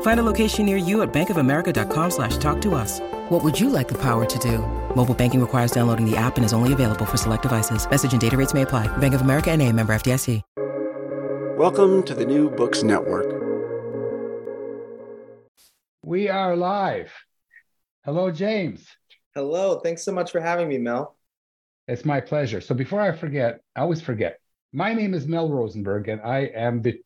Find a location near you at bankofamerica.com slash talk to us. What would you like the power to do? Mobile banking requires downloading the app and is only available for select devices. Message and data rates may apply. Bank of America and a member FDIC. Welcome to the New Books Network. We are live. Hello, James. Hello. Thanks so much for having me, Mel. It's my pleasure. So before I forget, I always forget. My name is Mel Rosenberg, and I am the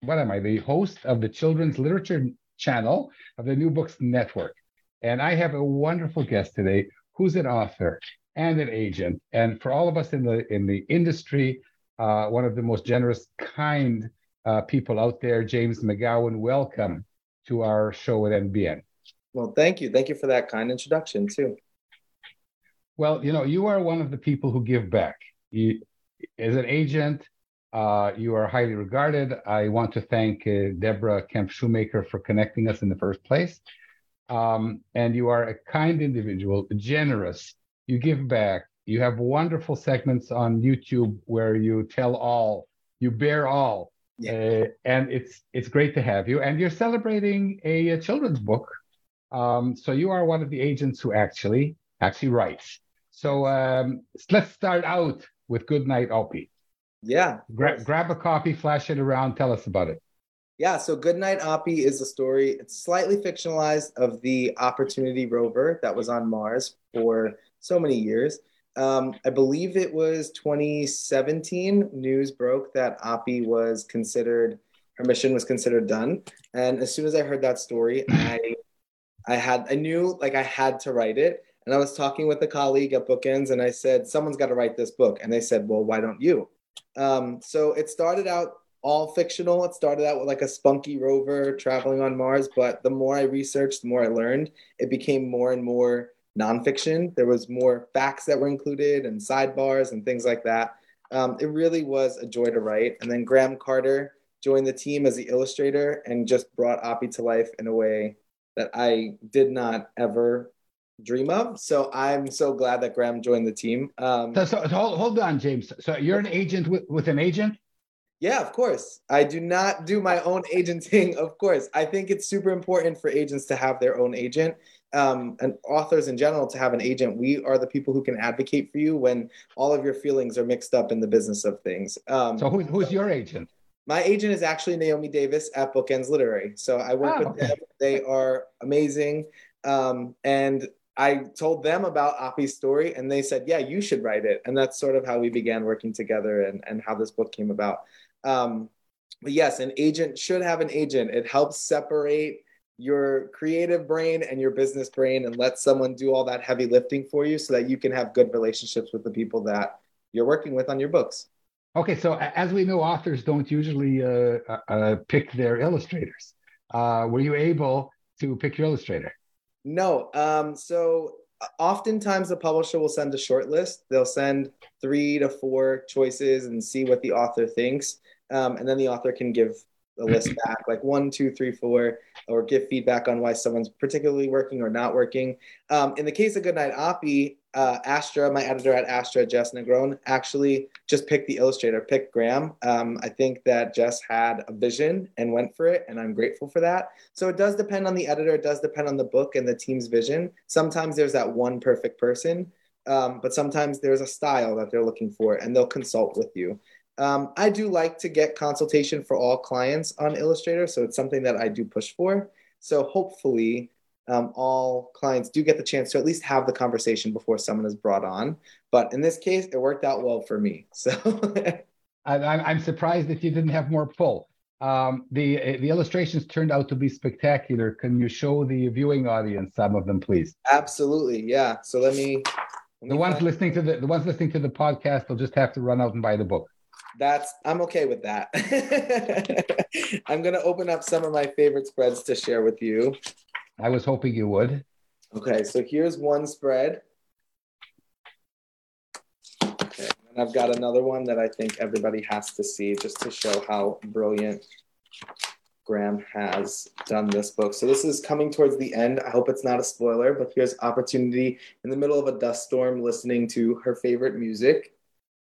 what am I? The host of the Children's Literature channel of the New Books Network. And I have a wonderful guest today who's an author and an agent. And for all of us in the in the industry, uh, one of the most generous, kind uh, people out there, James McGowan. Welcome to our show at NBN. Well, thank you. Thank you for that kind introduction too. Well, you know, you are one of the people who give back. You, as an agent, uh, you are highly regarded. I want to thank uh, Debra Kempf Shumaker for connecting us in the first place. Um, and you are a kind individual, generous. You give back. You have wonderful segments on YouTube where you tell all, you bear all, yeah. uh, and it's it's great to have you. And you're celebrating a, a children's book, um, so you are one of the agents who actually actually writes. So um, let's start out with Good Night Oppy. Yeah. Gra- grab a copy, flash it around, tell us about it. Yeah, so Goodnight Oppy is a story, it's slightly fictionalized of the Opportunity rover that was on Mars for so many years. Um, I believe it was 2017, news broke that Oppy was considered, her mission was considered done. And as soon as I heard that story, I, I had, I knew like I had to write it. And I was talking with a colleague at Bookends and I said, someone's got to write this book. And they said, well, why don't you? Um, so it started out all fictional. It started out with like a spunky rover traveling on Mars, but the more I researched, the more I learned. It became more and more nonfiction. There was more facts that were included and sidebars and things like that. Um, it really was a joy to write. And then Graham Carter joined the team as the illustrator and just brought Oppy to life in a way that I did not ever dream of. So I'm so glad that Graham joined the team. Um, so, so, hold, hold on, James. So you're an agent with, with an agent? Yeah, of course. I do not do my own agenting, of course. I think it's super important for agents to have their own agent um, and authors in general to have an agent. We are the people who can advocate for you when all of your feelings are mixed up in the business of things. Um, so, who, who's your agent? My agent is actually Naomi Davis at Bookends Literary. So, I work oh, with okay. them. They are amazing. Um, and I told them about Oppy's story, and they said, "Yeah, you should write it." And that's sort of how we began working together, and and how this book came about. Um, but yes, an agent should have an agent. It helps separate your creative brain and your business brain and let someone do all that heavy lifting for you so that you can have good relationships with the people that you're working with on your books. Okay, so as we know, authors don't usually uh, uh, uh, pick their illustrators. Uh, were you able to pick your illustrator? No. Um, so uh, oftentimes the publisher will send a short list. They'll send three to four choices and see what the author thinks um, and then the author can give the list back, like one, two, three, four, or give feedback on why someone's particularly working or not working. Um, in the case of Goodnight Oppy, uh, Astra, my editor at Astra, Jess Negron, actually just picked the illustrator, picked Graham. Um, I think that Jess had a vision and went for it, and I'm grateful for that. So it does depend on the editor, it does depend on the book and the team's vision. Sometimes there's that one perfect person, um, but sometimes there's a style that they're looking for, and they'll consult with you. Um, I do like to get consultation for all clients on Illustrator, so it's something that I do push for. So hopefully, um, all clients do get the chance to at least have the conversation before someone is brought on. But in this case, it worked out well for me. So I, I'm surprised that you didn't have more pull. Um, the the illustrations turned out to be spectacular. Can you show the viewing audience some of them, please? Absolutely, yeah. So let me. Let me the ones find... listening to the the ones listening to the podcast will just have to run out and buy the book. That's I'm okay with that. I'm gonna open up some of my favorite spreads to share with you. I was hoping you would. Okay, so here's one spread. Okay, and I've got another one that I think everybody has to see just to show how brilliant Graham has done this book. So this is coming towards the end. I hope it's not a spoiler, but here's opportunity in the middle of a dust storm listening to her favorite music.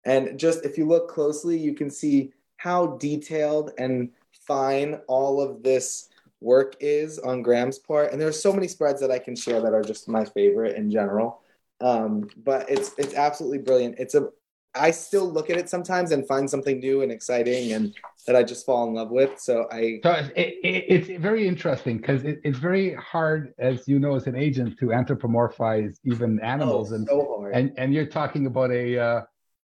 And just if you look closely, you can see how detailed and fine all of this work is on Graham's part. And there are so many spreads that I can share that are just my favorite in general. Um, but it's it's absolutely brilliant. It's a I still look at it sometimes and find something new and exciting and that I just fall in love with. So I so it, it, it's very interesting because it, it's very hard, as you know, as an agent, to anthropomorphize even animals, oh, and so and and you're talking about a uh,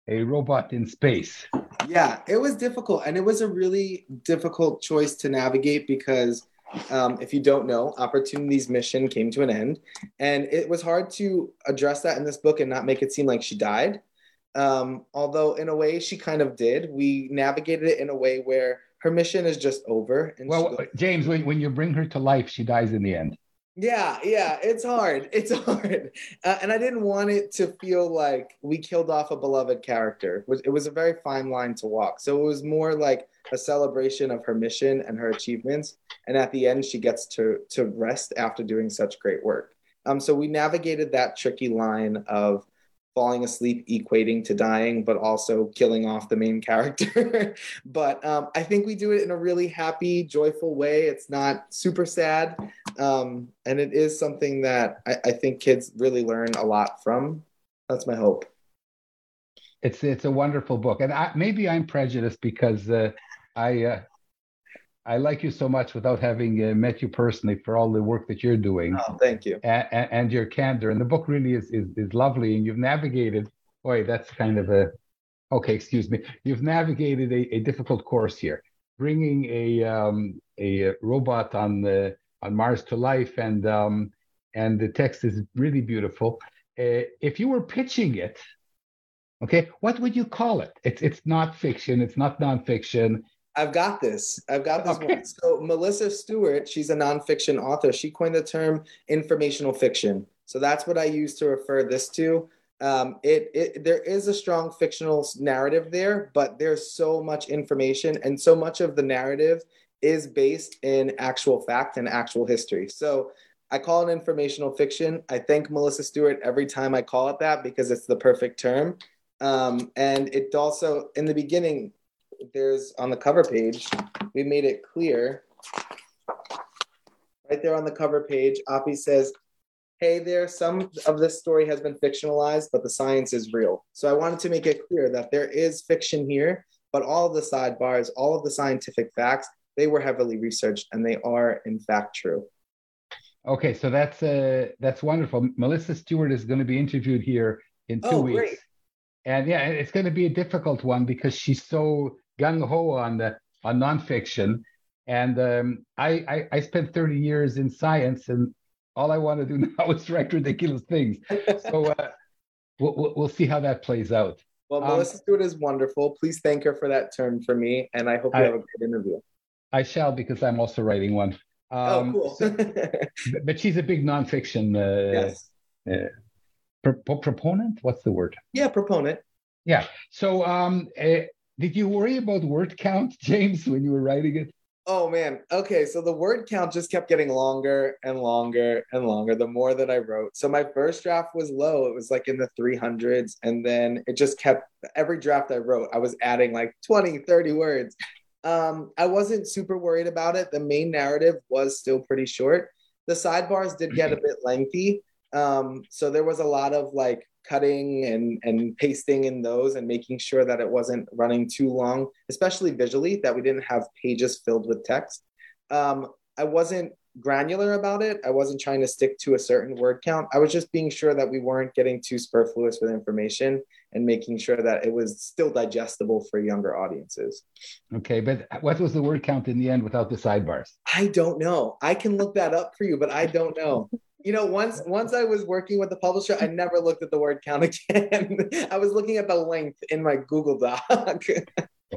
a robot in space. Yeah, it was difficult, and it was a really difficult choice to navigate because um, if you don't know, Opportunity's mission came to an end, and it was hard to address that in this book and not make it seem like she died. Um, although, in a way, she kind of did. We navigated it in a way where her mission is just over. well, goes- James, when, when you bring her to life, she dies in the end. Yeah, yeah, it's hard. It's hard. Uh, and I didn't want it to feel like we killed off a beloved character. It was, a very fine line to walk. So it was more like a celebration of her mission and her achievements. And at the end, she gets to, to rest after doing such great work. Um, so we navigated that tricky line of falling asleep equating to dying, but also killing off the main character. but um, I think we do it in a really happy, joyful way. It's not super sad. Um, and it is something that I, I, think kids really learn a lot from. That's my hope. It's it's a wonderful book, and I, maybe I'm prejudiced because uh, I uh, I like you so much without having uh, met you personally for all the work that you're doing. Oh, thank you. And, and, your candor. And the book really is, is, is lovely. And you've navigated, boy, that's kind of a, okay, excuse me. You've navigated a, a difficult course here, bringing a, um, a robot on the, on Mars to life. And, um, and the text is really beautiful. Uh, if you were pitching it, okay, what would you call it? It's, it's not fiction. It's not nonfiction I've got this. I've got this okay. one. So Melissa Stewart, she's a nonfiction author. She coined the term informational fiction. So that's what I use to refer this to. Um, it, it there is a strong fictional narrative there, but there's so much information, and so much of the narrative is based in actual fact and actual history. So I call it informational fiction. I thank Melissa Stewart every time I call it that because it's the perfect term. Um, and it also, in the beginning, there's on the cover page, we made it clear. Right there on the cover page, Oppy says, Hey there, some of this story has been fictionalized, but the science is real. So I wanted to make it clear that there is fiction here, but all of the sidebars, all of the scientific facts, they were heavily researched and they are in fact true. Okay, so that's uh, that's wonderful. Melissa Stewart is going to be interviewed here in two oh, weeks. Great. And yeah, it's going to be a difficult one because she's so gung ho on the on nonfiction, and um, I, I, I spent 30 years in science, and all I want to do now is write ridiculous things. So uh, we'll, we'll see how that plays out. Well, um, Melissa Stewart is wonderful. Please thank her for that term for me, and I hope you I, have a great interview. I shall because I'm also writing one. Oh, um, oh, cool. so, but she's a big nonfiction. Uh, yes. Uh, pro- proponent. What's the word? Yeah, proponent. Yeah. So um, uh, did you worry about word count, James, when you were writing it? Oh man. Okay, so the word count just kept getting longer and longer and longer the more that I wrote. So my first draft was low. It was like in the 300s and then it just kept every draft I wrote, I was adding like 20, 30 words. Um I wasn't super worried about it. The main narrative was still pretty short. The sidebars did get a bit lengthy. Um so there was a lot of like cutting and, and pasting in those and making sure that it wasn't running too long, especially visually, that we didn't have pages filled with text. Um, I wasn't granular about it. I wasn't trying to stick to a certain word count. I was just being sure that we weren't getting too superfluous with information and making sure that it was still digestible for younger audiences. Okay, but what was the word count in the end without the sidebars? I don't know. I can look that up for you, but I don't know you know, once once I was working with the publisher, I never looked at the word count again. I was looking at the length in my Google Doc.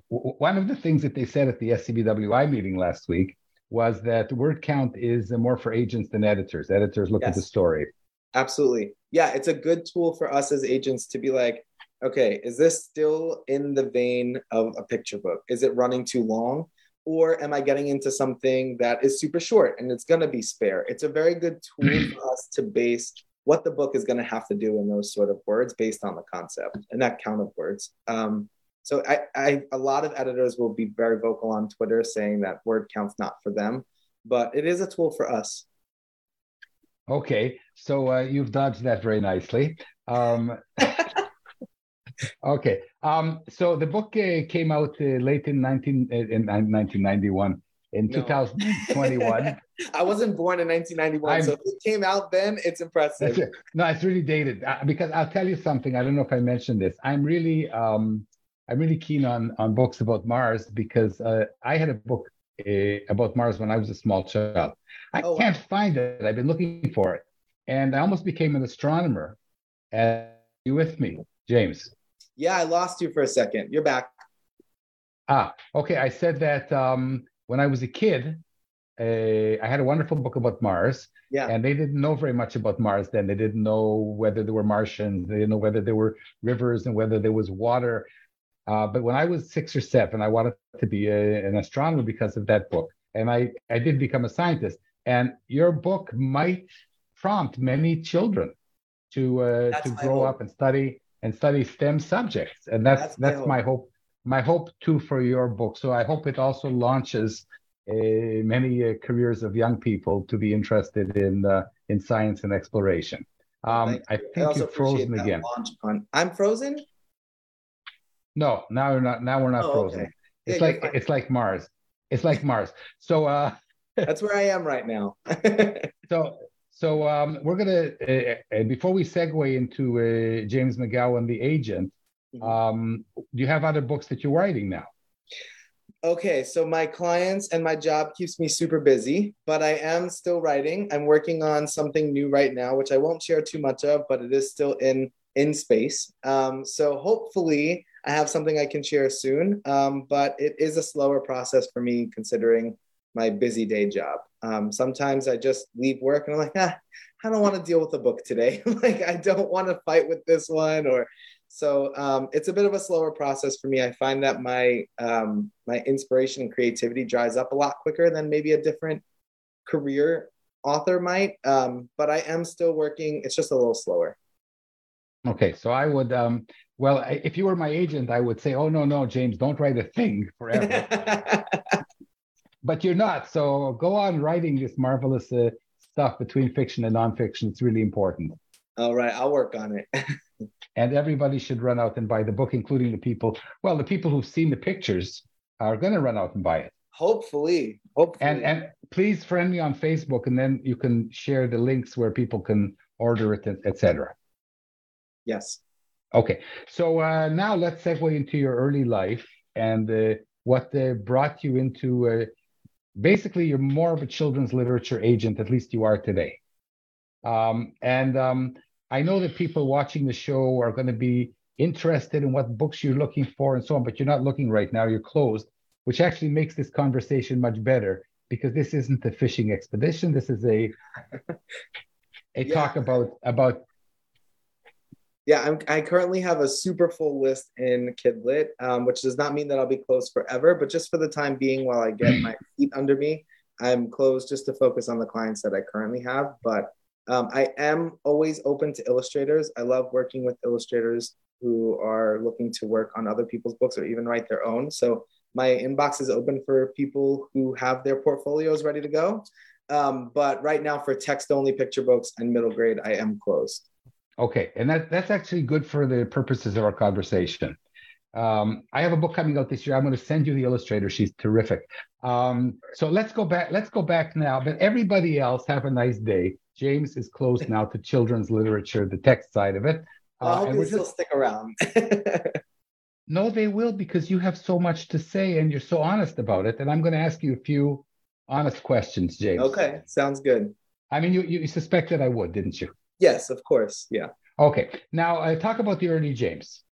One of the things that they said at the SCBWI meeting last week was that word count is more for agents than editors. Editors look yes. at the story. Absolutely. Yeah, it's a good tool for us as agents to be like, okay, is this still in the vein of a picture book? Is it running too long? or am I getting into something that is super short and it's going to be spare? It's a very good tool for us to base what the book is going to have to do in those sort of words based on the concept and that count of words. Um, so I, I, a lot of editors will be very vocal on Twitter saying that word count's not for them, but it is a tool for us. Okay, so uh, you've dodged that very nicely. Um, okay. Um, so the book uh, came out uh, late in 19 uh, in 1991. In no. 2021, I wasn't born in 1991, I'm, so if it came out then, it's impressive. no, it's really dated uh, because I'll tell you something. I don't know if I mentioned this. I'm really, um, I'm really keen on on books about Mars because uh, I had a book uh, about Mars when I was a small child. I oh, can't wow. find it. I've been looking for it, and I almost became an astronomer. Are you with me, James? Yeah, I lost you for a second. You're back. Ah, okay. I said that um, when I was a kid, uh, I had a wonderful book about Mars. Yeah. And they didn't know very much about Mars then. They didn't know whether there were Martians. They didn't know whether there were rivers and whether there was water. Uh, but when I was six or seven, I wanted to be a, an astronomer because of that book. And I, I did become a scientist. And your book might prompt many children to uh, to grow up and study and study STEM subjects. And that's that's, that's my, hope. my hope. too for your book. So I hope it also launches uh, many uh, careers of young people to be interested in uh, in science and exploration. Um, I think I you're frozen again. I'm frozen. No, now we're not. Now we're not oh, frozen. Okay. It's yeah, like it's like Mars. It's like Mars. So uh, that's where I am right now. so so um, we're gonna uh, uh, before we segue into uh, James McGowan, the agent. Mm-hmm. Um, do you have other books that you're writing now? Okay, so my clients and my job keeps me super busy, but I am still writing. I'm working on something new right now, which I won't share too much of, but it is still in in space. Um, so hopefully, I have something I can share soon. Um, but it is a slower process for me considering my busy day job. Um, sometimes I just leave work and I'm like, ah, I don't want to deal with the book today. like I don't want to fight with this one, or so um, it's a bit of a slower process for me. I find that my um, my inspiration and creativity dries up a lot quicker than maybe a different career author might. Um, but I am still working. It's just a little slower. Okay, so I would, um, well, if you were my agent, I would say, oh no, no, James, don't write a thing forever. but you're not. So go on writing this marvelous uh, stuff between fiction and nonfiction. It's really important. All right, I'll work on it. and everybody should run out and buy the book, including the people. Well, the people who've seen the pictures are going to run out and buy it. Hopefully, hopefully. And and please friend me on Facebook, and then you can share the links where people can order it, etc. Yes. Okay. So uh, now let's segue into your early life and uh, what uh, brought you into uh, basically you're more of a children's literature agent, at least you are today. Um, and um, I know that people watching the show are going to be interested in what books you're looking for and so on, but you're not looking right now, you're closed, which actually makes this conversation much better because this isn't a fishing expedition. This is a a yeah. talk about about yeah, I'm, I currently have a super full list in Kidlit, um, which does not mean that I'll be closed forever, but just for the time being, while I get my feet under me, I'm closed just to focus on the clients that I currently have. But um, I am always open to illustrators. I love working with illustrators who are looking to work on other people's books or even write their own. So my inbox is open for people who have their portfolios ready to go. Um, but right now, for text only picture books and middle grade, I am closed. Okay, and that that's actually good for the purposes of our conversation. Um, I have a book coming out this year. I'm going to send you the illustrator. She's terrific. Um, so let's go back. Let's go back now. But everybody else, have a nice day. James is closed now to children's literature, the text side of it. Well, I hope uh, just... stick around. no, they will because you have so much to say and you're so honest about it. And I'm going to ask you a few honest questions, James. Okay, sounds good. I mean, you you suspected I would, didn't you? Yes, of course. Yeah. Okay. Now, uh, talk about the early James.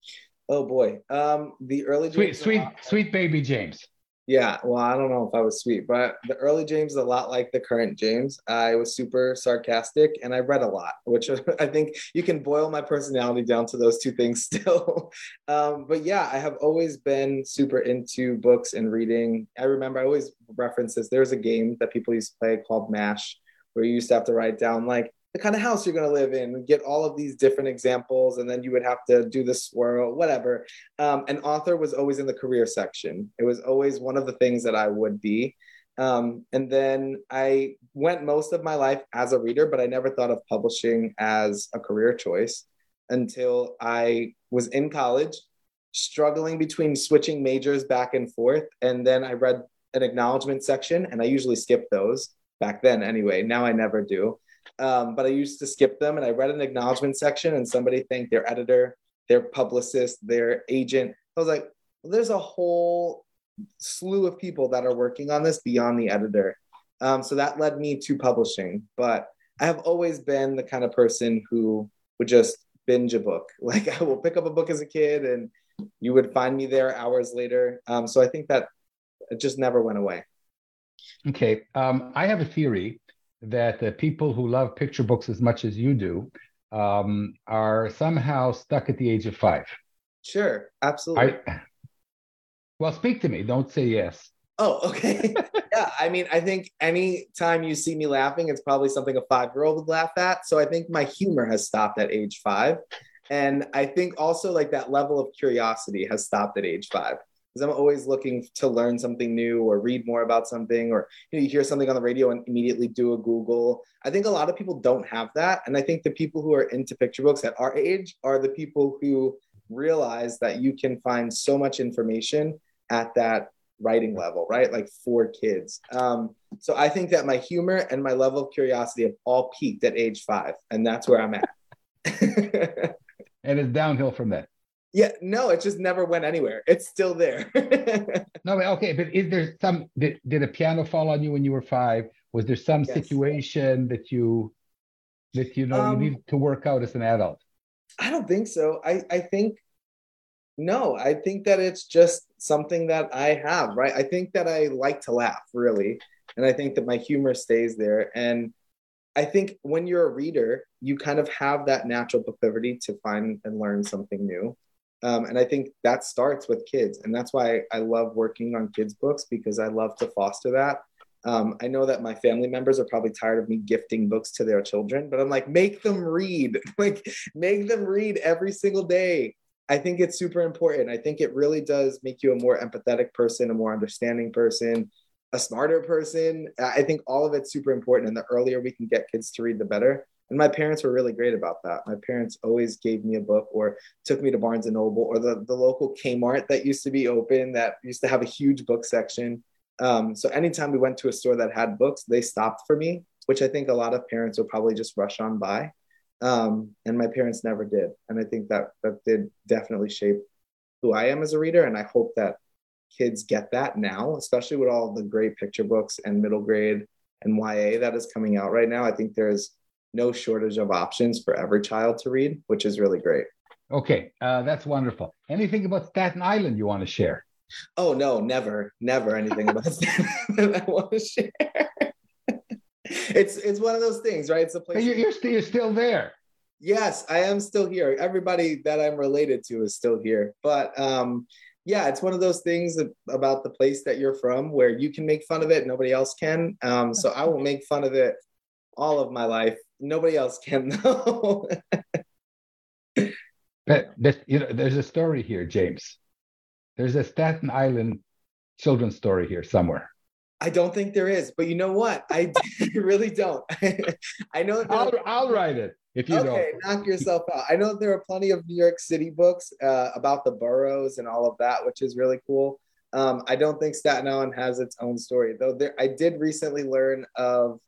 Oh boy, um, the early sweet, James sweet, sweet baby James. Yeah, well, I don't know if I was sweet, but the early James is a lot like the current James. I was super sarcastic and I read a lot, which I think you can boil my personality down to those two things still. um, but yeah, I have always been super into books and reading. I remember I always reference this. There's a game that people used to play called MASH, where you used to have to write down like the kind of house you're going to live in, get all of these different examples, and then you would have to do the swirl, whatever. Um, an author was always in the career section. It was always one of the things that I would be. Um, and then I went most of my life as a reader, but I never thought of publishing as a career choice until I was in college, struggling between switching majors back and forth. And then I read an acknowledgement section, and I usually skip those back then anyway. Now I never do um, but I used to skip them. And I read an acknowledgement section, and somebody thanked their editor, their publicist, their agent. I was like, well, there's a whole slew of people that are working on this beyond the editor. Um, so that led me to publishing. But I have always been the kind of person who would just binge a book. Like I will pick up a book as a kid, and you would find me there hours later. Um, so I think that it just never went away. Okay. Um, I have a theory that the people who love picture books as much as you do um, are somehow stuck at the age of five. Sure, absolutely. I, well, speak to me. Don't say yes. Oh, okay. yeah, I mean, I think any time you see me laughing, it's probably something a five year old would laugh at. So I think my humor has stopped at age five. And I think also like that level of curiosity has stopped at age five because I'm always looking to learn something new or read more about something, or you, know, you hear something on the radio and immediately do a Google. I think a lot of people don't have that. And I think the people who are into picture books at our age are the people who realize that you can find so much information at that writing level, right? Like for kids. Um, so I think that my humor and my level of curiosity have all peaked at age five, and that's where I'm at. and it's downhill from that. Yeah, no, it just never went anywhere. It's still there. no, but okay, but is there some did, did a piano fall on you when you were five? Was there some yes. situation that you that you know um, you need to work out as an adult? I don't think so. I I think no, I think that it's just something that I have, right? I think that I like to laugh, really. And I think that my humor stays there. And I think when you're a reader, you kind of have that natural proclivity to find and learn something new. Um, and I think that starts with kids. And that's why I love working on kids' books because I love to foster that. Um, I know that my family members are probably tired of me gifting books to their children, but I'm like, make them read, like, make them read every single day. I think it's super important. I think it really does make you a more empathetic person, a more understanding person, a smarter person. I think all of it's super important. And the earlier we can get kids to read, the better. And my parents were really great about that. My parents always gave me a book or took me to Barnes and Noble or the, the local Kmart that used to be open that used to have a huge book section. Um, so anytime we went to a store that had books, they stopped for me, which I think a lot of parents would probably just rush on by. Um, and my parents never did. And I think that that did definitely shape who I am as a reader. And I hope that kids get that now, especially with all the great picture books and middle grade and YA that is coming out right now. I think there's no shortage of options for every child to read, which is really great. Okay, uh, that's wonderful. Anything about Staten Island you want to share? Oh no, never, never anything about Staten Island I want to share. it's it's one of those things, right? It's a place. You're, you're, still, you're still there. Yes, I am still here. Everybody that I'm related to is still here. But um, yeah, it's one of those things about the place that you're from where you can make fun of it, nobody else can. Um, so I will make fun of it all of my life. Nobody else can though. but you know, there's a story here, James. There's a Staten Island children's story here somewhere. I don't think there is, but you know what? I really don't. I know. I'll, I'll write it if you okay, don't. Okay, knock yourself out. I know there are plenty of New York City books uh, about the boroughs and all of that, which is really cool. Um, I don't think Staten Island has its own story, though. There, I did recently learn of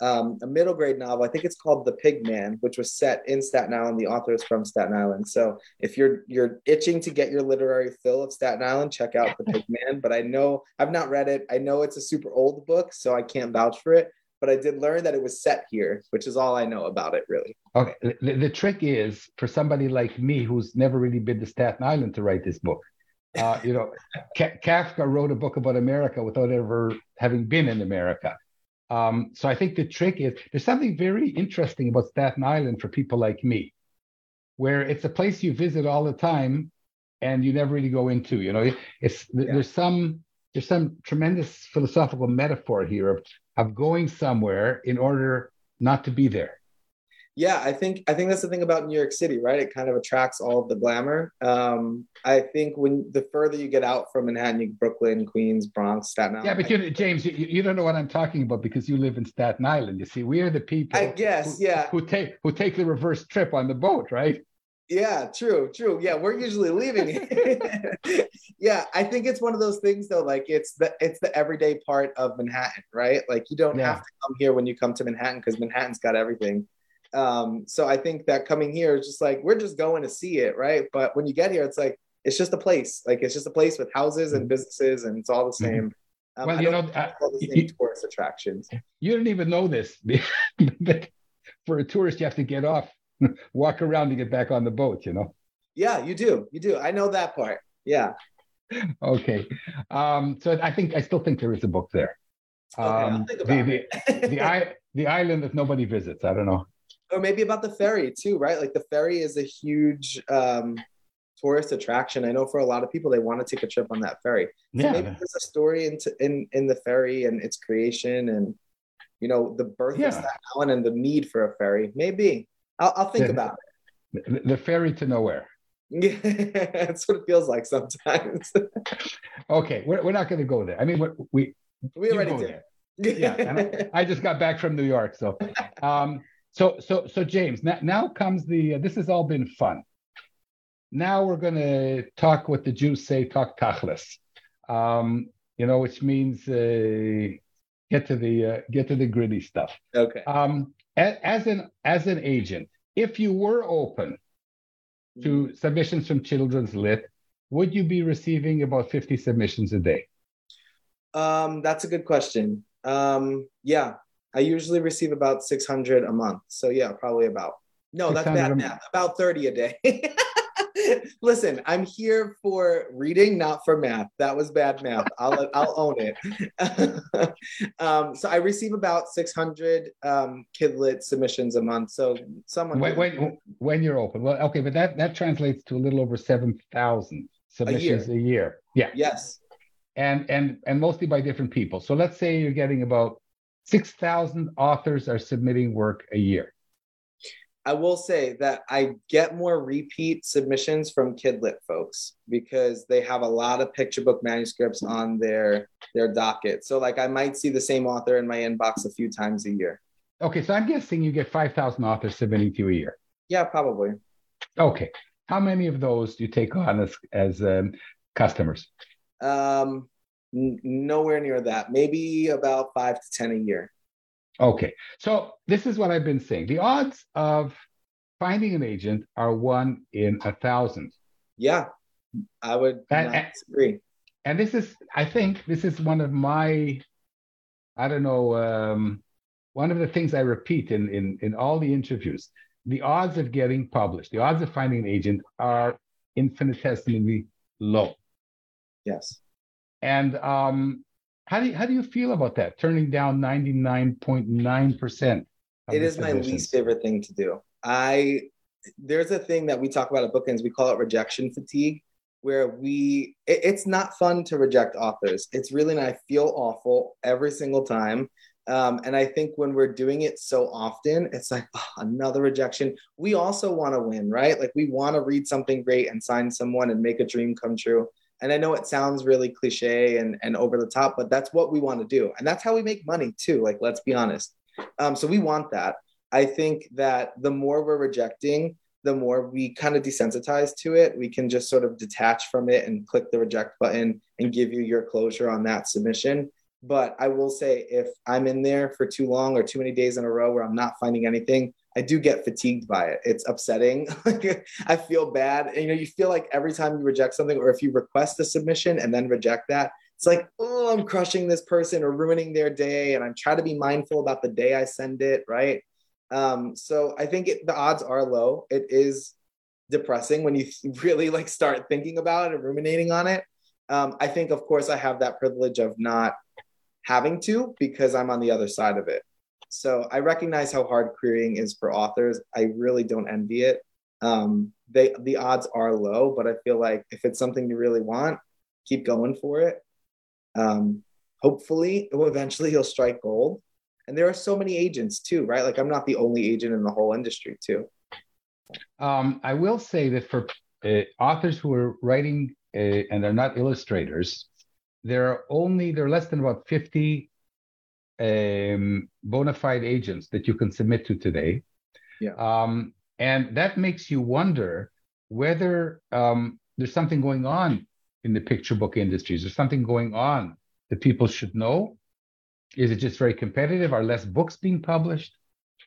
um, a middle grade novel. I think it's called The Pigman, which was set in Staten Island. The author is from Staten Island. So if you're you're itching to get your literary fill of Staten Island, check out The Pigman. But I know I've not read it. I know it's a super old book, so I can't vouch for it. But I did learn that it was set here, which is all I know about it, really. Okay. The, the trick is for somebody like me who's never really been to Staten Island to write this book. Uh, you know, Kafka wrote a book about America without ever having been in America. Um, so I think the trick is there's something very interesting about Staten Island for people like me, where it's a place you visit all the time and you never really go into. You know, it's yeah. there's some there's some tremendous philosophical metaphor here of of going somewhere in order not to be there yeah i think i think that's the thing about new york city right? It kind of attracts all of the glamour. Um, i think when the further you get out from manhattan you brooklyn queens bronx staten island yeah but you, james you, you don't know what i'm talking about because you live in staten island you see. We are the people i guess who, yeah. who take who take the reverse trip on the boat right? Yeah true true. Yeah we're usually leaving. Yeah i think it's one of those things though like it's the it's the everyday part of manhattan right? Like you don't yeah. have to come here when you come to manhattan because manhattan's got everything um, so I think that coming here is just like we're just going to see it, right? But when you get here, it's like it's just a place. Like it's just a place with houses and mm-hmm. businesses, and it's all the mm-hmm. same. Um, well, you know, uh, the same you, tourist attractions. You don't even know this, but for a tourist, you have to get off, walk around to get back on the boat. You know. Yeah, you do. You do. I know that part. Yeah. okay. Um, so I think I still think there is a book there. Okay, um, the, the, the, the island that nobody visits. I don't know or maybe about the ferry too, right? Like the ferry is a huge um, tourist attraction. I know for a lot of people, they want to take a trip on that ferry. So yeah. maybe there's a story into in in the ferry and its creation, and you know the birth yeah. of Staten Island and the need for a ferry. Maybe I'll, I'll think about it. The, the ferry to nowhere. Yeah, that's what it feels like sometimes. okay, we're, we're not going to go there. I mean, we we already did. There. yeah, I, I, just got back from New York, so um, so, so, so James, now, now comes the, uh, this has all been fun. Now we're going to talk what the Jews say, talk tachlis, um, you know, which means uh, get to the, uh, get to the gritty stuff. Okay. Um, as, as an, as an agent, if you were open to mm-hmm. submissions from Children's Lit, would you be receiving about 50 submissions a day? Um, that's a good question. Um, yeah, I usually receive about 600 a month. So yeah, probably about. No, that's bad math. About 30 a day. Listen, I'm here for reading, not for math. That was bad math. I'll I'll own it. um, so I receive about 600 um, Kidlit submissions a month. So someone when, when, when you're open, well, okay, but that that translates to a little over 7,000 submissions a year. a year. Yeah. Yes. And and and mostly by different people. So let's say you're getting about 6,000 authors are submitting work a year. I will say that I get more repeat submissions from Kidlit folks because they have a lot of picture book manuscripts on their their docket. So like I might see the same author in my inbox a few times a year. Okay, so I'm guessing you get 5,000 authors submitting to you a year. Yeah, probably. Okay. How many of those do you take on as as um, customers? Um, N- nowhere near that. Maybe about five to 10 a year. Okay. So this is what I've been saying. The odds of finding an agent are one in a thousand. Yeah, I would and, disagree. And this is, I think, this is one of my, I don't know, um, one of the things I repeat in, in, in all the interviews. The odds of getting published, the odds of finding an agent are infinitesimally low. Yes. And um, how do you, how do you feel about that? Turning down ninety nine point nine percent. It is my least favorite thing to do. I there's a thing that we talk about at bookends. We call it rejection fatigue, where we it, it's not fun to reject authors. It's really not. I feel awful every single time. Um, and I think when we're doing it so often, it's like oh, another rejection. We also want to win, right? Like we want to read something great and sign someone and make a dream come true. And I know it sounds really cliche and, and over the top, but that's what we want to do. And that's how we make money too. Like, let's be honest. Um, so we want that. I think that the more we're rejecting, the more we kind of desensitize to it. We can just sort of detach from it and click the reject button and give you your closure on that submission. But I will say, if I'm in there for too long or too many days in a row where I'm not finding anything, I do get fatigued by it. It's upsetting. I feel bad. And, you know, you feel like every time you reject something or if you request a submission and then reject that, it's like, oh, I'm crushing this person or ruining their day. And I'm trying to be mindful about the day I send it, right? Um, so I think it, the odds are low. It is depressing when you really like start thinking about it and ruminating on it. Um, I think, of course, I have that privilege of not having to because I'm on the other side of it. So I recognize how hard querying is for authors. I really don't envy it. Um, they the odds are low, but I feel like if it's something you really want, keep going for it. Um, hopefully, eventually you'll strike gold. And there are so many agents too, right? Like I'm not the only agent in the whole industry too. Um, I will say that for uh, authors who are writing uh, and they're not illustrators, there are only there are less than about 50 um, bona fide agents that you can submit to today. Yeah. Um, and that makes you wonder whether um, there's something going on in the picture book industry. Is there something going on that people should know? Is it just very competitive? Are less books being published?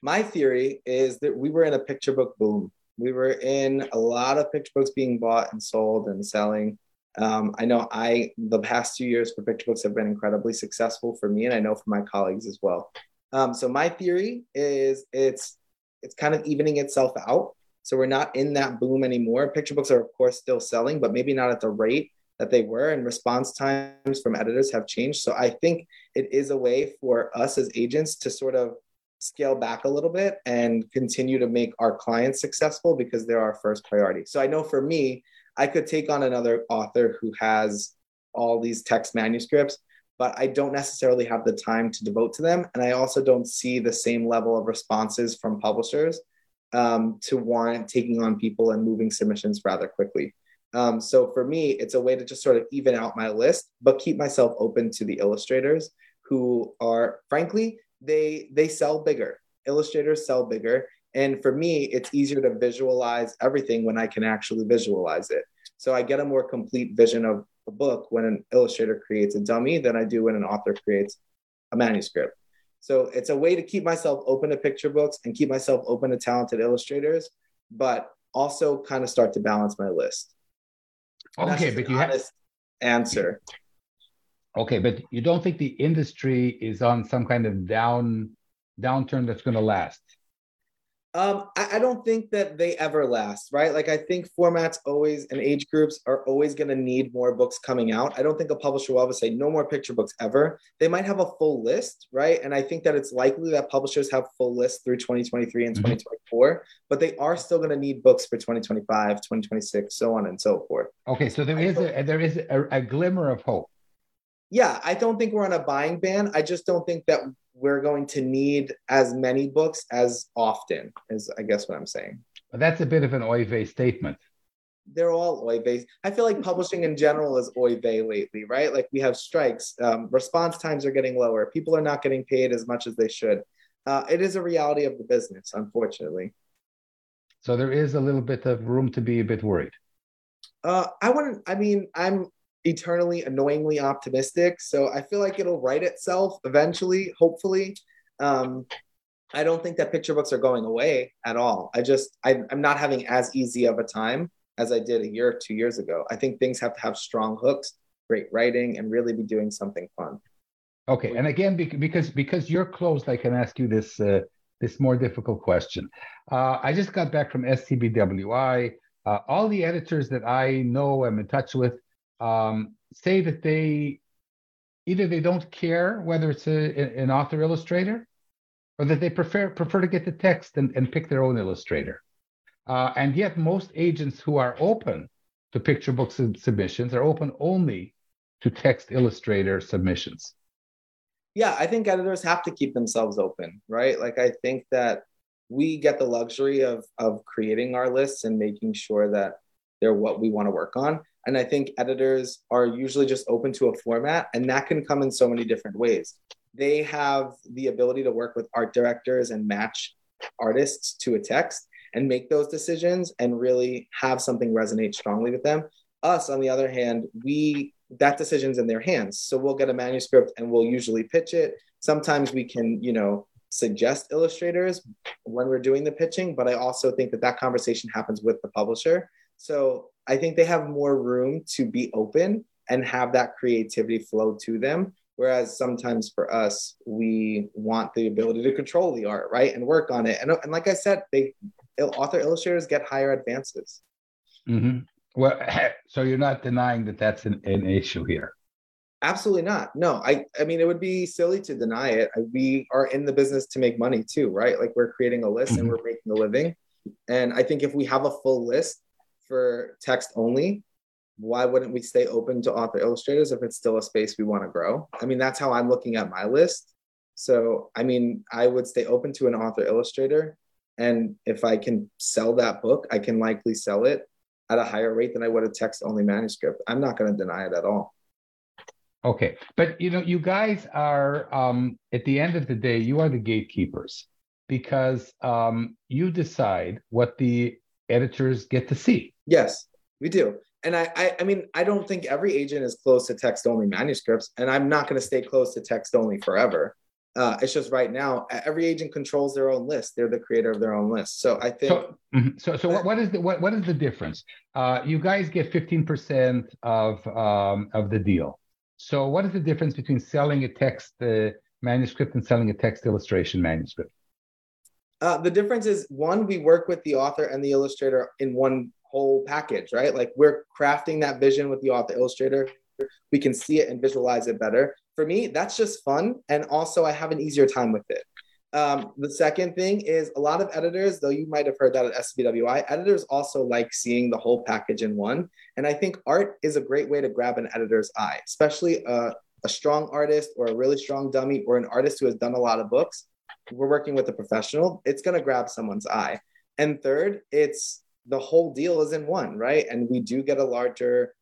My theory is that we were in a picture book boom. We were in a lot of picture books being bought and sold and selling. Um, I know I the past two years for picture books have been incredibly successful for me, and I know for my colleagues as well. Um, so my theory is it's it's kind of evening itself out. So we're not in that boom anymore. Picture books are of course still selling, but maybe not at the rate that they were, and response times from editors have changed. So I think it is a way for us as agents to sort of scale back a little bit and continue to make our clients successful because they're our first priority. So I know for me, I could take on another author who has all these text manuscripts, but I don't necessarily have the time to devote to them. And I also don't see the same level of responses from publishers um, to warrant taking on people and moving submissions rather quickly. Um, so for me, it's a way to just sort of even out my list, but keep myself open to the illustrators who are, frankly, they they sell bigger. Illustrators sell bigger, and for me, it's easier to visualize everything when I can actually visualize it. So I get a more complete vision of a book when an illustrator creates a dummy than I do when an author creates a manuscript. So it's a way to keep myself open to picture books and keep myself open to talented illustrators, but also kind of start to balance my list. Okay, but you have answer. Okay, but you don't think the industry is on some kind of down downturn that's going to last? Um, I, I, don't think that they ever last, right? Like I think formats always and age groups are always going to need more books coming out. I don't think a publisher will ever say no more picture books ever. They might have a full list, right? And I think that it's likely that publishers have full lists through 2023 and mm-hmm. 2024, but they are still going to need books for 2025, 2026, so on and so forth. Okay, so there is a, there is a, a glimmer of hope. Yeah, I don't think we're on a buying ban. I just don't think that we're going to need as many books as often, is I guess what I'm saying. that's a bit of an oy vey statement. They're all oy vey. I feel like publishing in general is oy vey lately, right? Like we have strikes, um, response times are getting lower, people are not getting paid as much as they should. Uh, it is a reality of the business, unfortunately. So there is a little bit of room to be a bit worried. Uh, I wouldn't. I mean, I'm eternally annoyingly optimistic. So I feel like it'll write itself eventually, hopefully. Um, I don't think that picture books are going away at all. I just, I, I'm not having as easy of a time as I did a year or two years ago. I think things have to have strong hooks, great writing, and really be doing something fun. Okay, and again, because because you're closed, I can ask you this uh, this more difficult question. Uh, I just got back from SCBWI. Uh, all the editors that I know, I'm in touch with, um, say that they either they don't care whether it's a, an author illustrator or that they prefer prefer to get the text and, and pick their own illustrator. Uh, and yet, most agents who are open to picture book submissions are open only to text illustrator submissions. Yeah, I think editors have to keep themselves open, right? Like, I think that we get the luxury of of creating our lists and making sure that they're what we want to work on. And I think editors are usually just open to a format, and that can come in so many different ways. They have the ability to work with art directors and match artists to a text and make those decisions and really have something resonate strongly with them. Us, on the other hand, we that decision's in their hands. So we'll get a manuscript and we'll usually pitch it. Sometimes we can, you know, suggest illustrators when we're doing the pitching, but I also think that that conversation happens with the publisher. So I think they have more room to be open and have that creativity flow to them. Whereas sometimes for us, we want the ability to control the art, right, and work on it. And, and like I said, they author illustrators get higher advances. Mm-hmm. Well, so you're not denying that that's an, an issue here. Absolutely not. No, I I mean it would be silly to deny it. We are in the business to make money too, right? Like we're creating a list mm-hmm. and we're making a living. And I think if we have a full list for text only, why wouldn't we stay open to author illustrators if it's still a space we want to grow? I mean, that's how I'm looking at my list. So, I mean, I would stay open to an author illustrator. And if I can sell that book, I can likely sell it at a higher rate than I would a text only manuscript. I'm not going to deny it at all. Okay, but you know, you guys are um, at the end of the day, you are the gatekeepers because um, you decide what the editors get to see. Yes, we do. And I, I, I mean, I don't think every agent is close to text only manuscripts, and I'm not going to stay close to text only forever. Uh, it's just right now, every agent controls their own list. They're the creator of their own list. So I think. So, mm-hmm. so, so what, what is the what, what is the difference? Uh, you guys get 15% of um, of the deal. So, what is the difference between selling a text uh, manuscript and selling a text illustration manuscript? Uh, the difference is one, we work with the author and the illustrator in one whole package, right? Like we're crafting that vision with the author illustrator. We can see it and visualize it better. For me, that's just fun. And also, I have an easier time with it. Um, the second thing is a lot of editors, though you might have heard that at SCBWI, editors also like seeing the whole package in one. And I think art is a great way to grab an editor's eye, especially a, a strong artist or a really strong dummy or an artist who has done a lot of books. We're working with a professional, it's going to grab someone's eye. And third, it's the whole deal is in one, right? And we do get a larger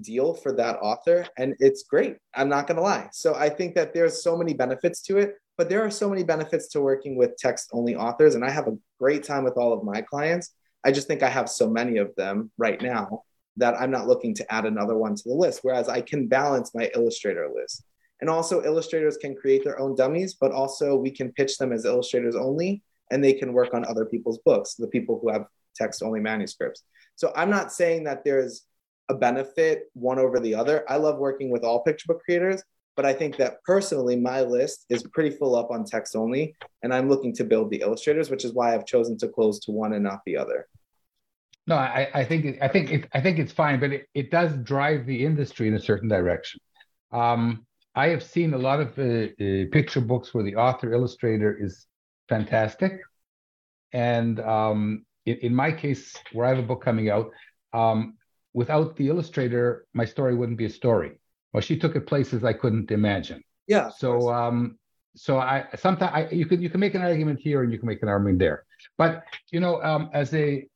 deal for that author and it's great i'm not going to lie so i think that there's so many benefits to it but there are so many benefits to working with text only authors, and I have a great time with all of my clients. I just think I have so many of them right now that I'm not looking to add another one to the list, whereas I can balance my illustrator list. And also, illustrators can create their own dummies, but also we can pitch them as illustrators only, and they can work on other people's books, the people who have text only manuscripts. So I'm not saying that there's a benefit one over the other. I love working with all picture book creators, but I think that personally, my list is pretty full up on text only, and I'm looking to build the illustrators, which is why I've chosen to close to one and not the other. No, I, I think I think it, I think it's fine, but it, it does drive the industry in a certain direction. Um, I have seen a lot of uh, uh, picture books where the author illustrator is fantastic, and um, in, in, my case, where I have a book coming out, um, without the illustrator, my story wouldn't be a story well, she took it places I couldn't imagine. Yeah. So um, so I sometimes I you can you can make an argument here and you can make an argument there, but you know um, as a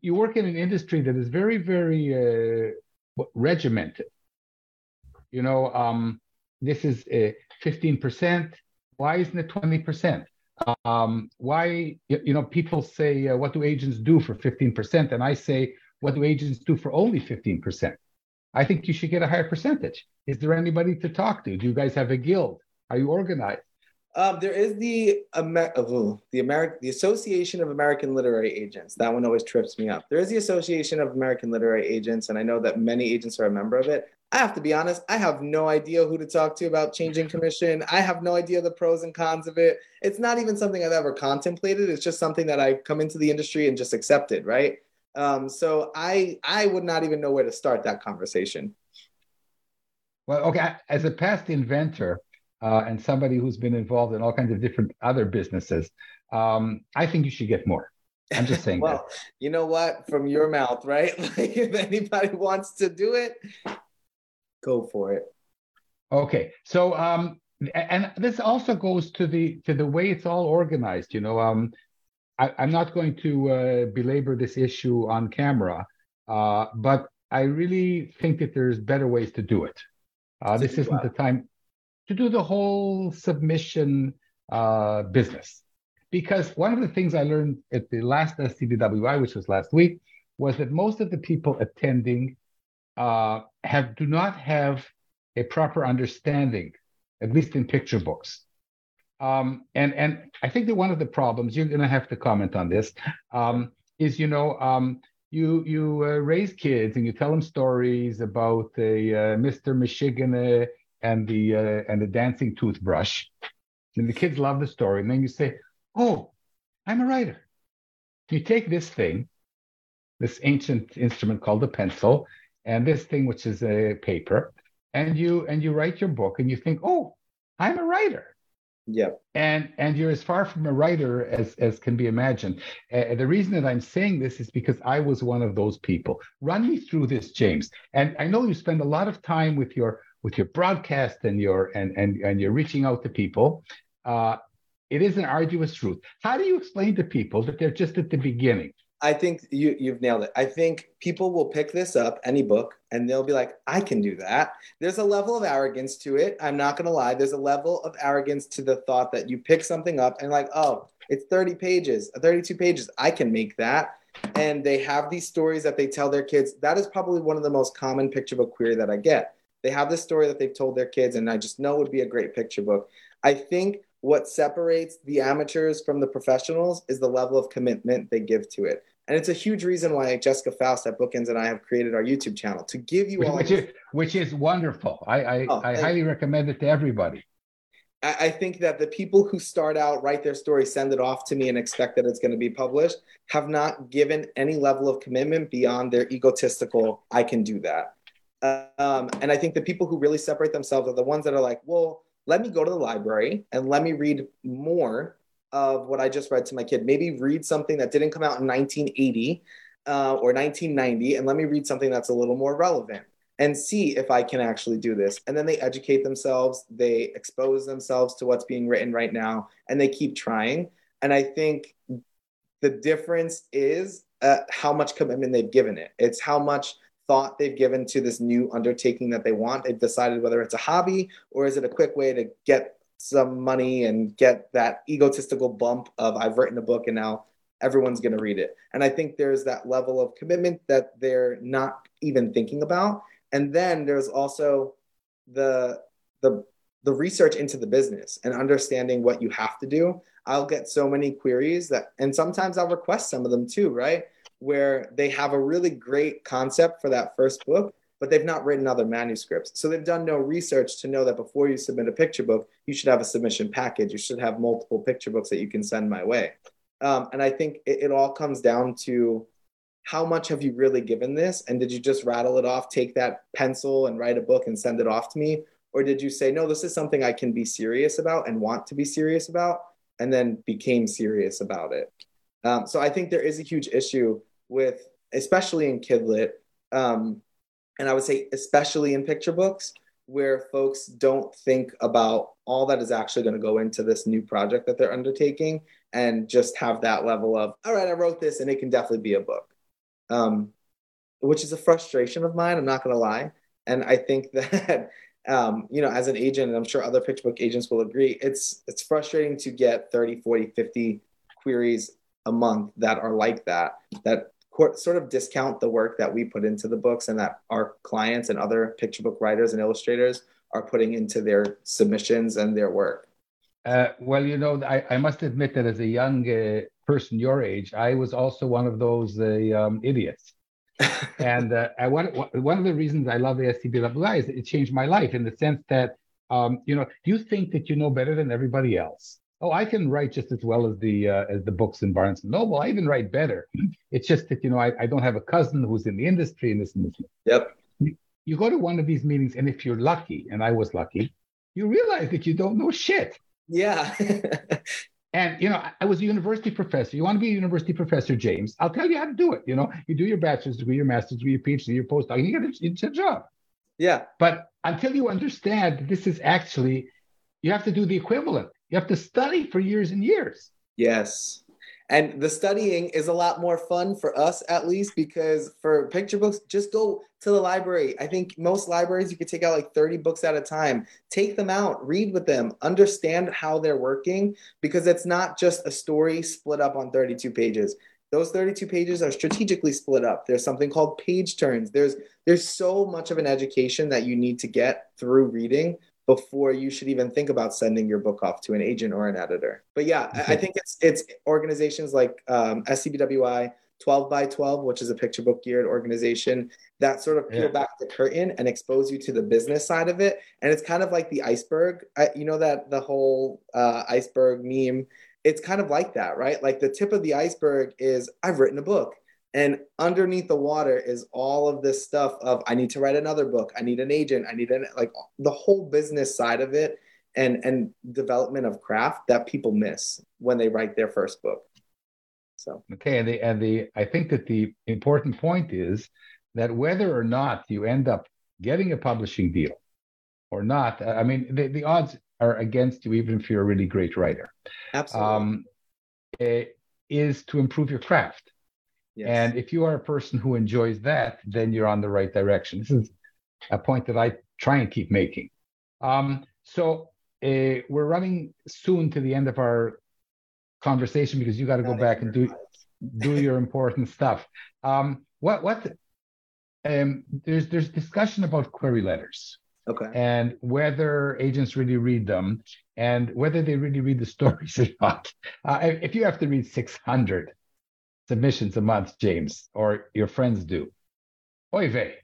you work in an industry that is very very uh, regimented. You know um, this is fifteen percent. Why isn't it twenty percent? Um, why you know people say uh, what do agents do for fifteen percent, and I say what do agents do for only fifteen percent? I think you should get a higher percentage. Is there anybody to talk to? Do you guys have a guild? Are you organized? Um, there is the Amer- oh, the American the Association of American Literary Agents. That one always trips me up. There is the Association of American Literary Agents, and I know that many agents are a member of it. I have to be honest, I have no idea who to talk to about changing commission. I have no idea the pros and cons of it. It's not even something I've ever contemplated. It's just something that I've come into the industry and just accepted, right? Um, so I I would not even know where to start that conversation. Well, okay. As a past inventor, uh, and somebody who's been involved in all kinds of different other businesses, um, I think you should get more. I'm just saying. well, that. you know what? From your mouth, right? Like if anybody wants to do it, go for it. Okay, so um, and this also goes to the to the way it's all organized. You know, um, I, am not going to uh, belabor this issue on camera, uh, but I really think that there's better ways to do it. Uh, this isn't the time to do the whole submission uh, business. Because one of the things I learned at the last SCBWI, which was last week, was that most of the people attending uh, have do not have a proper understanding, at least in picture books. Um, and and I think that one of the problems you're going to have to comment on this um, is you know um, you you uh, raise kids and you tell them stories about the uh, Mr. Michigan uh, and the uh, and the dancing toothbrush, and the kids love the story. And then you say, "Oh, I'm a writer." You take this thing, this ancient instrument called a pencil, and this thing which is a paper, and you and you write your book, and you think, "Oh, I'm a writer." Yeah. And and you're as far from a writer as as can be imagined. Uh, the reason that I'm saying this is because I was one of those people. Run me through this, James. And I know you spend a lot of time with your with your broadcast and your and and and you're reaching out to people. Uh, it is an arduous route. How do you explain to people that they're just at the beginning? I think you you've nailed it. I think people will pick this up, any book, and they'll be like, I can do that. There's a level of arrogance to it. I'm not gonna lie. There's a level of arrogance to the thought that you pick something up and like, oh, it's 30 pages, 32 pages. I can make that. And they have these stories that they tell their kids. That is probably one of the most common picture book query that I get. They have this story that they've told their kids, and I just know it would be a great picture book. I think what separates the amateurs from the professionals is the level of commitment they give to it. And it's a huge reason why Jessica Faust at Bookends and I have created our YouTube channel to give you which, all. Which is, which is wonderful. I, I, oh, I highly you. recommend it to everybody. I, I think that the people who start out, write their story, send it off to me, and expect that it's going to be published have not given any level of commitment beyond their egotistical, I can do that. Um, and I think the people who really separate themselves are the ones that are like, well, let me go to the library and let me read more of what I just read to my kid. Maybe read something that didn't come out in 1980 uh, or 1990, and let me read something that's a little more relevant and see if I can actually do this. And then they educate themselves, they expose themselves to what's being written right now, and they keep trying. And I think the difference is uh, how much commitment they've given it. It's how much thought they've given to this new undertaking that they want. They've decided whether it's a hobby or is it a quick way to get some money and get that egotistical bump of I've written a book and now everyone's going to read it. And I think there's that level of commitment that they're not even thinking about. And then there's also the the the research into the business and understanding what you have to do. I'll get so many queries that and sometimes I'll request some of them too, right? Where they have a really great concept for that first book, but they've not written other manuscripts. So they've done no research to know that before you submit a picture book, you should have a submission package. You should have multiple picture books that you can send my way. Um, and I think it, it all comes down to how much have you really given this? And did you just rattle it off, take that pencil and write a book and send it off to me? Or did you say, no, this is something I can be serious about and want to be serious about, and then became serious about it? Um, so I think there is a huge issue with, especially in Kidlit, um, and I would say especially in picture books where folks don't think about all that is actually going to go into this new project that they're undertaking and just have that level of all right i wrote this and it can definitely be a book. Um, which is a frustration of mine i'm not going to lie. And i think that um, you know as an agent and i'm sure other picture book agents will agree it's it's frustrating to get 30 40 50 queries a month that are like that that sort of discount the work that we put into the books and that our clients and other picture book writers and illustrators are putting into their submissions and their work? Uh, well, you know, I, I, must admit that as a young uh, person your age, I was also one of those uh, um, idiots. and uh, I one, one of the reasons I love the SCBWI is it changed my life in the sense that, um, you know, you think that you know better than everybody else. Oh, I can write just as well as the uh, as the books in Barnes and Noble. I even write better. It's just that you know I, I don't have a cousin who's in the industry and this and this. Yep. You, you go to one of these meetings, and if you're lucky, and I was lucky, you realize that you don't know shit. Yeah. and you know, I was a university professor. You want to be a university professor, James? I'll tell you how to do it. You know, you do your bachelor's degree, your master's degree, your PhD, your postdoc, and you get a, it's a job. Yeah. But until you understand this is actually, you have to do the equivalent. You have to study for years and years. Yes. And the studying is a lot more fun for us, at least, because for picture books, just go to the library. I think most libraries, you could take out like 30 books at a time. Take them out, read with them, understand how they're working, because it's not just a story split up on 32 pages. Those 32 pages are strategically split up. There's something called page turns. There's there's so much of an education that you need to get through reading before you should even think about sending your book off to an agent or an editor. But yeah, I, I think it's it's organizations like um, SCBWI, 12 by 12, which is a picture book geared organization that sort of peel yeah. back the curtain and expose you to the business side of it. And it's kind of like the iceberg. I, you know that the whole uh, iceberg meme. It's kind of like that, right? Like the tip of the iceberg is I've written a book and underneath the water is all of this stuff of I need to write another book. I need an agent. I need an like the whole business side of it and and development of craft that people miss when they write their first book. So okay, and the and the I think that the important point is that whether or not you end up getting a publishing deal or not, I mean the, the odds are against you even if you're a really great writer. Absolutely. Um, eh, is to improve your craft Yes. And if you are a person who enjoys that, then you're on the right direction. This is a point that I try and keep making. Um, so uh, we're running soon to the end of our conversation because you got to go back and do do your important stuff. Um, what what um, there's there's discussion about query letters. Okay. And whether agents really read them and whether they really read the stories or not. Uh, if you have to read 600 submissions a month, James, or your friends do. Oy vey.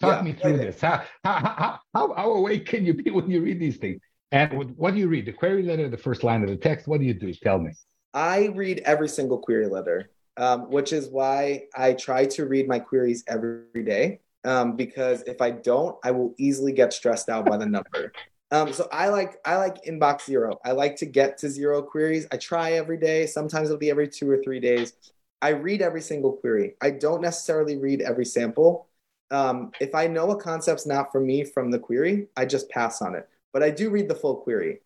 Talk yeah, me through this. How, how, how, how awake can you be when you read these things? And what do you read? The query letter, the first line of the text? What do you do? Tell me. I read every single query letter, um, which is why I try to read my queries every day. Um, because if I don't, I will easily get stressed out by the number. Um, so I like I like inbox zero. I like to get to zero queries. I try every day. Sometimes it'll be every two or three days. I read every single query. I don't necessarily read every sample. Um, if I know a concept's not for me from the query, I just pass on it. But I do read the full query.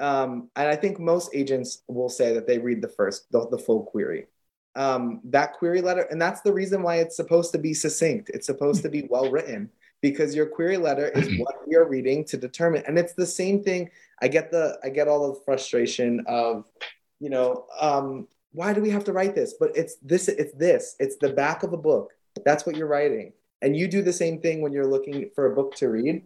Um, and I think most agents will say that they read the first, the, the full query. Um, that query letter, and that's the reason why it's supposed to be succinct. It's supposed to be well written because your query letter is what we are reading to determine. And it's the same thing. I get the i get all the frustration of you know um, why do we have to write this? But it's this it's this. It's the back of a book. That's what you're writing. And you do the same thing when you're looking for a book to read.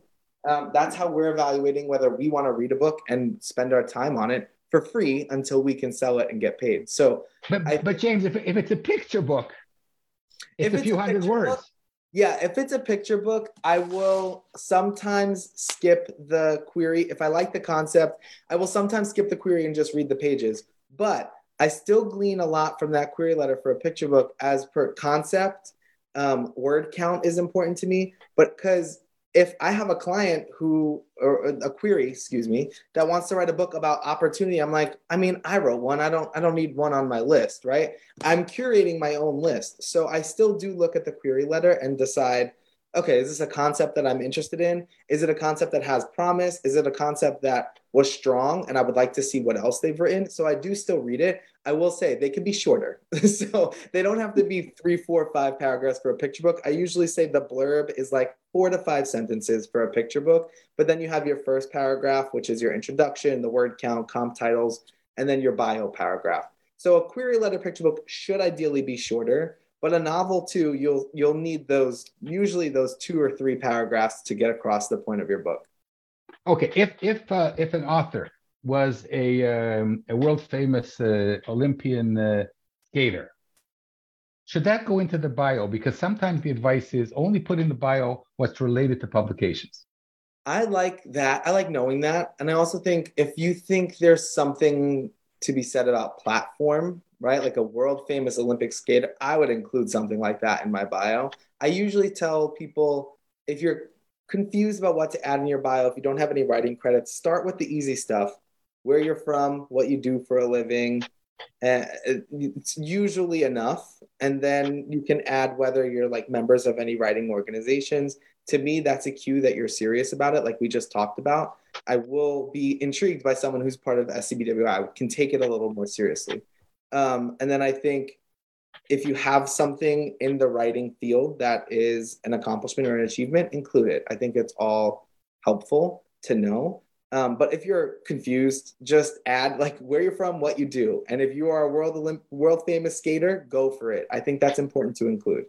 Um, that's how we're evaluating whether we want to read a book and spend our time on it for free until we can sell it and get paid. So but, I, but james if, if it's a picture book it's a few hundred words book, yeah, if it's a picture book, I will sometimes skip the query. If I like the concept, I will sometimes skip the query and just read the pages. But I still glean a lot from that query letter for a picture book as per concept. Um, word count is important to me, but because if I have a client who, or a query, excuse me, that wants to write a book about opportunity, I'm like, I mean, I wrote one. I don't, I don't need one on my list, right? I'm curating my own list. So I still do look at the query letter and decide, okay, is this a concept that I'm interested in? Is it a concept that has promise? Is it a concept that was strong and I would like to see what else they've written? So I do still read it. I will say they can be shorter. so they don't have to be three, four, five paragraphs for a picture book. I usually say the blurb is like four to five sentences for a picture book. But then you have your first paragraph, which is your introduction, the word count, comp titles, and then your bio paragraph. So a query letter picture book should ideally be shorter but a novel too, you'll you'll need those usually those two or three paragraphs to get across the point of your book. Okay, if if uh, if an author was a um, a world famous uh, Olympian uh, skater, should that go into the bio? Because sometimes the advice is only put in the bio what's related to publications. I like that. I like knowing that, and I also think if you think there's something to be said about platform, right? Like a world famous Olympic skater, I would include something like that in my bio. I usually tell people if you're confused about what to add in your bio, if you don't have any writing credits, start with the easy stuff where you're from, what you do for a living. Uh, it's usually enough. And then you can add whether you're like members of any writing organizations. To me, that's a cue that you're serious about it, like we just talked about. I will be intrigued by someone who's part of SCBWI, can take it a little more seriously. Um, and then I think if you have something in the writing field that is an accomplishment or an achievement, include it. I think it's all helpful to know. Um, but if you're confused, just add like where you're from, what you do, and if you are a world Olymp- world famous skater, go for it. I think that's important to include.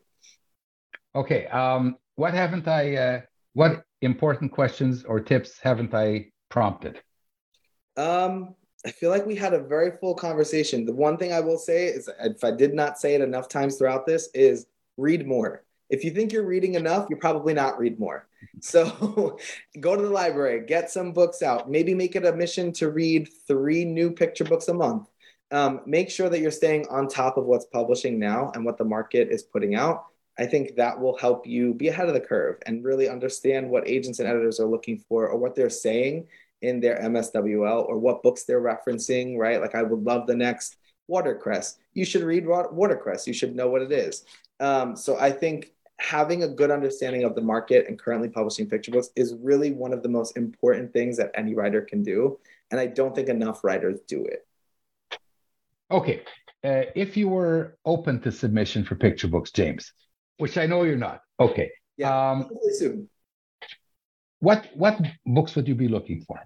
Okay. Um, what haven't I? Uh, what important questions or tips haven't I prompted? Um, I feel like we had a very full conversation. The one thing I will say is, if I did not say it enough times throughout this, is read more. If you think you're reading enough, you're probably not read more. So go to the library, get some books out. Maybe make it a mission to read three new picture books a month. Um, make sure that you're staying on top of what's publishing now and what the market is putting out. I think that will help you be ahead of the curve and really understand what agents and editors are looking for or what they're saying in their MSWL or what books they're referencing, right? Like I would love the next watercress. You should read watercress. You should know what it is. Um, so I think having a good understanding of the market and currently publishing picture books is really one of the most important things that any writer can do. And I don't think enough writers do it. Okay. Uh, if you were open to submission for picture books, James, which I know you're not. Okay. Yeah. Um, soon. What what books would you be looking for?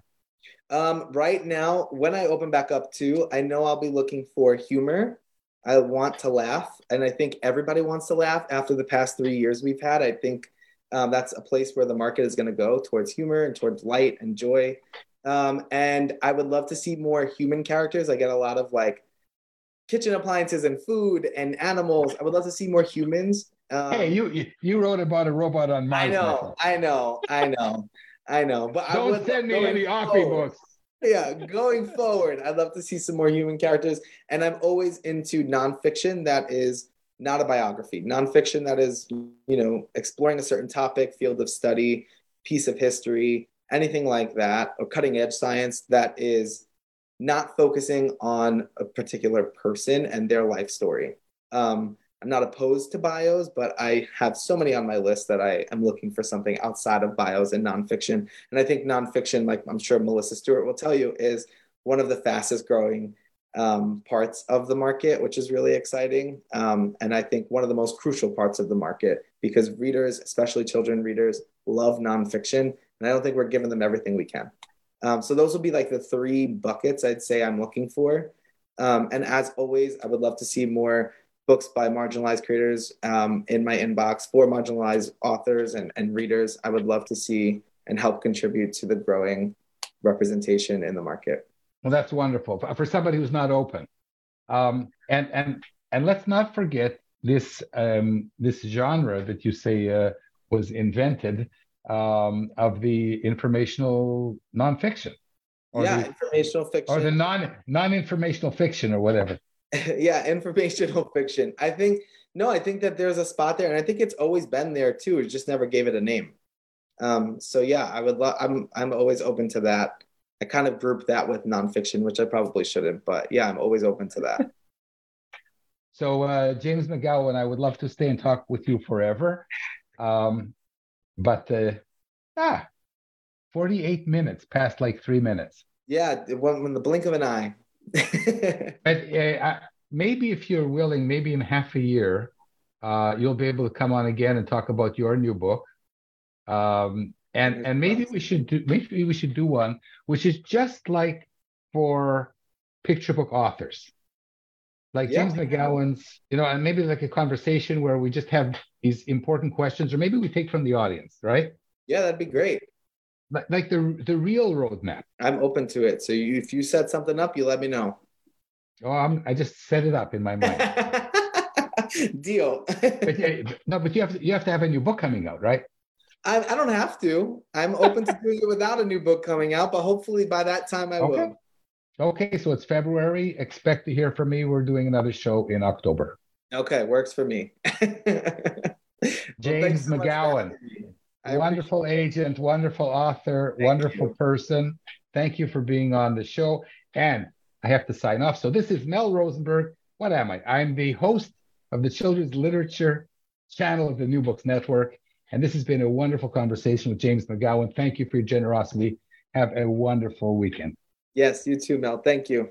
Um, right now, when I open back up too, I know I'll be looking for humor. I want to laugh, and I think everybody wants to laugh after the past three years we've had. I think um, that's a place where the market is going to go towards humor and towards light and joy. Um, and I would love to see more human characters. I get a lot of like kitchen appliances and food and animals. I would love to see more humans. Um, hey, you you wrote about a robot on Mars. I know, I know, I know, I know. But don't I would, send me any Oppy books. Yeah, going forward, I'd love to see some more human characters, and I'm always into nonfiction that is not a biography. Nonfiction that is, you know, exploring a certain topic, field of study, piece of history, anything like that, or cutting edge science that is not focusing on a particular person and their life story. Um, I'm not opposed to bios, but I have so many on my list that I am looking for something outside of bios and nonfiction. And I think nonfiction, like I'm sure Melissa Stewart will tell you, is one of the fastest growing um, parts of the market, which is really exciting. Um, and I think one of the most crucial parts of the market because readers, especially children readers, love nonfiction. And I don't think we're giving them everything we can. Um, so those will be like the three buckets I'd say I'm looking for. Um, and as always, I would love to see more books by marginalized creators um, in my inbox for marginalized authors and, and readers. I would love to see and help contribute to the growing representation in the market. Well, that's wonderful for somebody who's not open. Um, and and and let's not forget this um, this genre that you say uh, was invented um, of the informational nonfiction. yeah, the, informational fiction. Or the non non informational fiction or whatever. yeah, informational fiction. I think no, I think that there's a spot there, and I think it's always been there too. It just never gave it a name. Um, so yeah, I would love. I'm I'm always open to that. I kind of group that with nonfiction, which I probably shouldn't, but yeah, I'm always open to that. so uh, James McGowan, I would love to stay and talk with you forever, um, but uh, ah, 48 minutes past like three minutes. Yeah, when, when the blink of an eye. But uh, maybe if you're willing, maybe in half a year, uh, you'll be able to come on again and talk about your new book. Um, and and maybe we should do maybe we should do one which is just like for picture book authors, like yeah. James McGowan's, you know, and maybe like a conversation where we just have these important questions, or maybe we take from the audience, right? Yeah, that'd be great like, like the the real roadmap. I'm open to it. So you, if you set something up, you let me know. Oh, I'm, I just set it up in my mind. Deal. but yeah, no, but you have to, you have to have a new book coming out, right? I, I don't have to. I'm open to doing it without a new book coming out, but hopefully by that time I okay. will. Okay, so it's February. Expect to hear from me. We're doing another show in October. Okay, works for me. James well, so McGowan. I wonderful agent, wonderful author, Thank wonderful you. person. Thank you for being on the show. And I have to sign off. So this is Mel Rosenberg. What am I? I'm the host of the Children's Literature channel of the New Books Network. And this has been a wonderful conversation with James McGowan. Thank you for your generosity. Have a wonderful weekend. Yes, you too, Mel. Thank you.